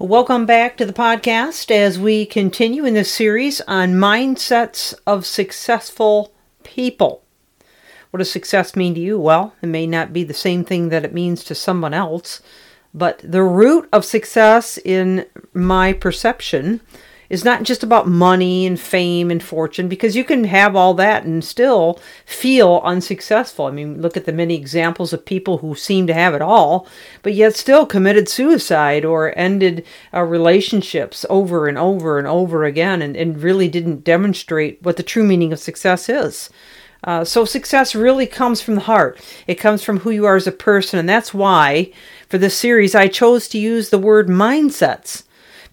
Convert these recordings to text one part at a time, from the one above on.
Welcome back to the podcast as we continue in this series on mindsets of successful people. What does success mean to you? Well, it may not be the same thing that it means to someone else, but the root of success, in my perception, is not just about money and fame and fortune because you can have all that and still feel unsuccessful. I mean, look at the many examples of people who seem to have it all, but yet still committed suicide or ended uh, relationships over and over and over again and, and really didn't demonstrate what the true meaning of success is. Uh, so, success really comes from the heart. It comes from who you are as a person. And that's why, for this series, I chose to use the word mindsets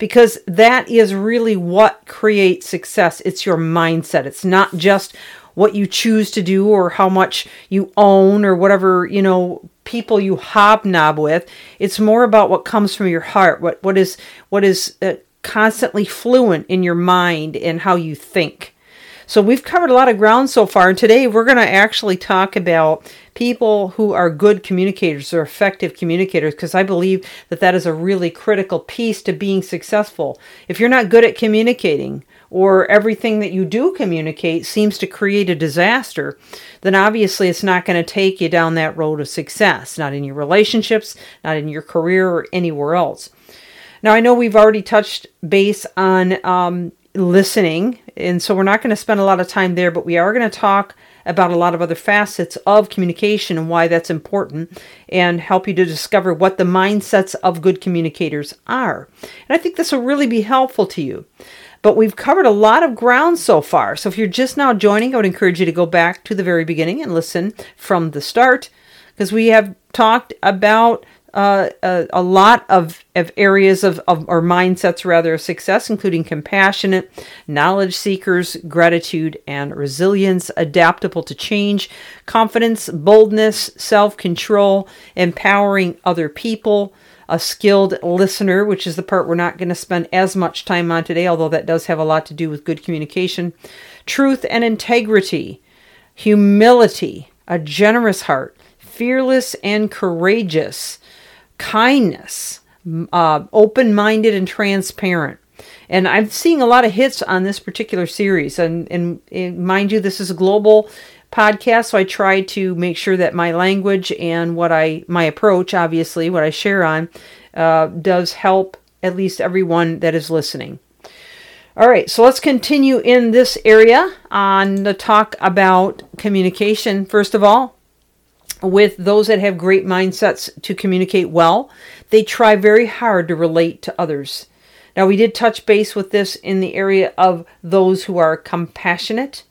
because that is really what creates success. It's your mindset. It's not just what you choose to do or how much you own or whatever, you know, people you hobnob with. It's more about what comes from your heart, what what is what is uh, constantly fluent in your mind and how you think. So we've covered a lot of ground so far, and today we're going to actually talk about people who are good communicators or effective communicators because I believe that that is a really critical piece to being successful. If you're not good at communicating, or everything that you do communicate seems to create a disaster, then obviously it's not going to take you down that road of success, not in your relationships, not in your career, or anywhere else. Now, I know we've already touched base on um, listening. And so we're not going to spend a lot of time there, but we are going to talk about a lot of other facets of communication and why that's important and help you to discover what the mindsets of good communicators are. And I think this will really be helpful to you. But we've covered a lot of ground so far. So if you're just now joining, I would encourage you to go back to the very beginning and listen from the start because we have talked about uh, a, lot of, of areas of, of or mindsets rather of success, including compassionate, knowledge seekers, gratitude and resilience, adaptable to change, confidence, boldness, self control, empowering other people, a skilled listener, which is the part we're not going to spend as much time on today, although that does have a lot to do with good communication, truth and integrity, humility, a generous heart, fearless and courageous kindness, uh, open minded and transparent. And I'm seeing a lot of hits on this particular series. And, and, and mind you, this is a global podcast, so I try to make sure that my language and what I, my approach, obviously, what I share on, uh, does help at least everyone that is listening. All right, so let's continue in this area on the talk about communication. First of all, with those that have great mindsets to communicate well, they try very hard to relate to others. Now, we did touch base with this in the area of those who are compassionate,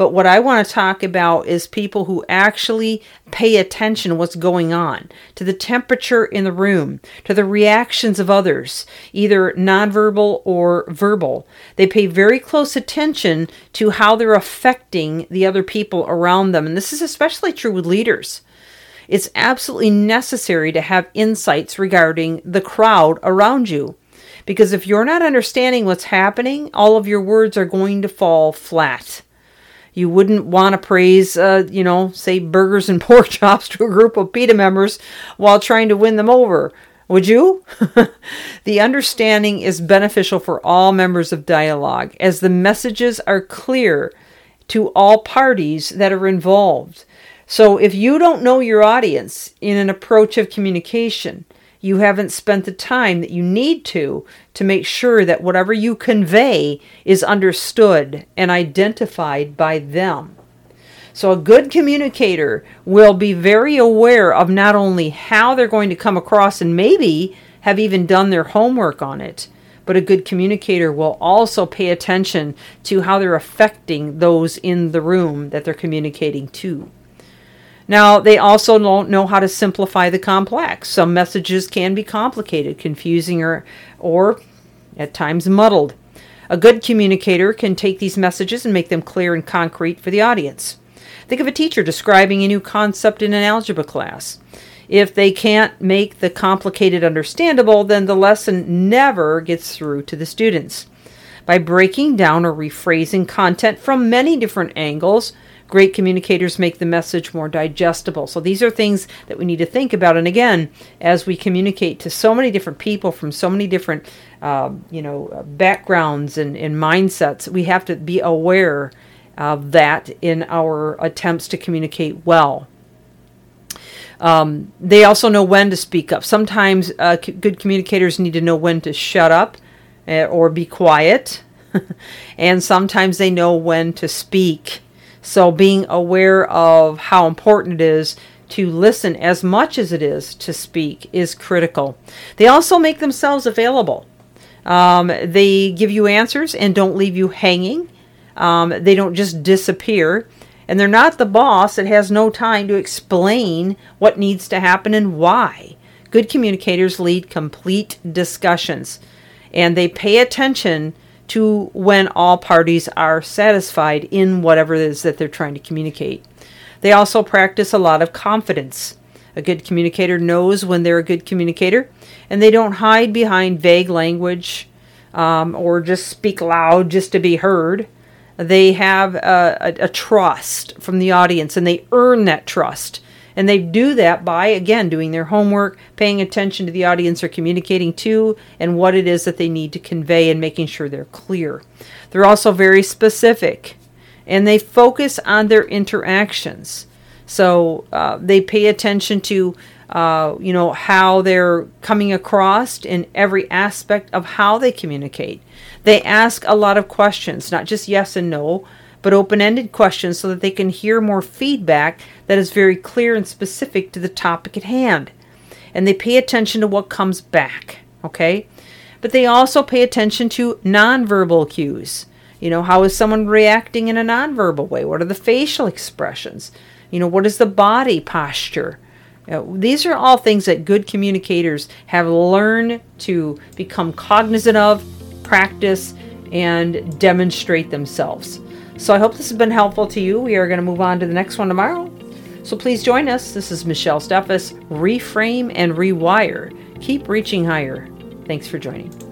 but what I want to talk about is people who actually pay attention what's going on, to the temperature in the room, to the reactions of others, either nonverbal or verbal. They pay very close attention to how they're affecting the other people around them. And this is especially true with leaders. It's absolutely necessary to have insights regarding the crowd around you. Because if you're not understanding what's happening, all of your words are going to fall flat. You wouldn't want to praise, uh, you know, say burgers and pork chops to a group of PETA members while trying to win them over. Would you? the understanding is beneficial for all members of dialogue as the messages are clear to all parties that are involved. So if you don't know your audience in an approach of communication, you haven't spent the time that you need to to make sure that whatever you convey is understood and identified by them. So, a good communicator will be very aware of not only how they're going to come across and maybe have even done their homework on it, but a good communicator will also pay attention to how they're affecting those in the room that they're communicating to. Now, they also don't know how to simplify the complex. Some messages can be complicated, confusing, or, or at times muddled. A good communicator can take these messages and make them clear and concrete for the audience. Think of a teacher describing a new concept in an algebra class. If they can't make the complicated understandable, then the lesson never gets through to the students. By breaking down or rephrasing content from many different angles, Great communicators make the message more digestible. So these are things that we need to think about. And again, as we communicate to so many different people from so many different, uh, you know, backgrounds and, and mindsets, we have to be aware of that in our attempts to communicate well. Um, they also know when to speak up. Sometimes uh, c- good communicators need to know when to shut up uh, or be quiet, and sometimes they know when to speak. So, being aware of how important it is to listen as much as it is to speak is critical. They also make themselves available. Um, they give you answers and don't leave you hanging. Um, they don't just disappear. And they're not the boss that has no time to explain what needs to happen and why. Good communicators lead complete discussions and they pay attention to when all parties are satisfied in whatever it is that they're trying to communicate. They also practice a lot of confidence. A good communicator knows when they're a good communicator, and they don't hide behind vague language um, or just speak loud just to be heard. They have a, a, a trust from the audience, and they earn that trust and they do that by, again, doing their homework, paying attention to the audience they're communicating to, and what it is that they need to convey, and making sure they're clear. They're also very specific, and they focus on their interactions. So uh, they pay attention to, uh, you know, how they're coming across in every aspect of how they communicate. They ask a lot of questions, not just yes and no, but open ended questions so that they can hear more feedback that is very clear and specific to the topic at hand. And they pay attention to what comes back, okay? But they also pay attention to nonverbal cues. You know, how is someone reacting in a nonverbal way? What are the facial expressions? You know, what is the body posture? These are all things that good communicators have learned to become cognizant of, practice, and demonstrate themselves. So I hope this has been helpful to you. We are going to move on to the next one tomorrow. So please join us. This is Michelle Steffes. Reframe and rewire. Keep reaching higher. Thanks for joining.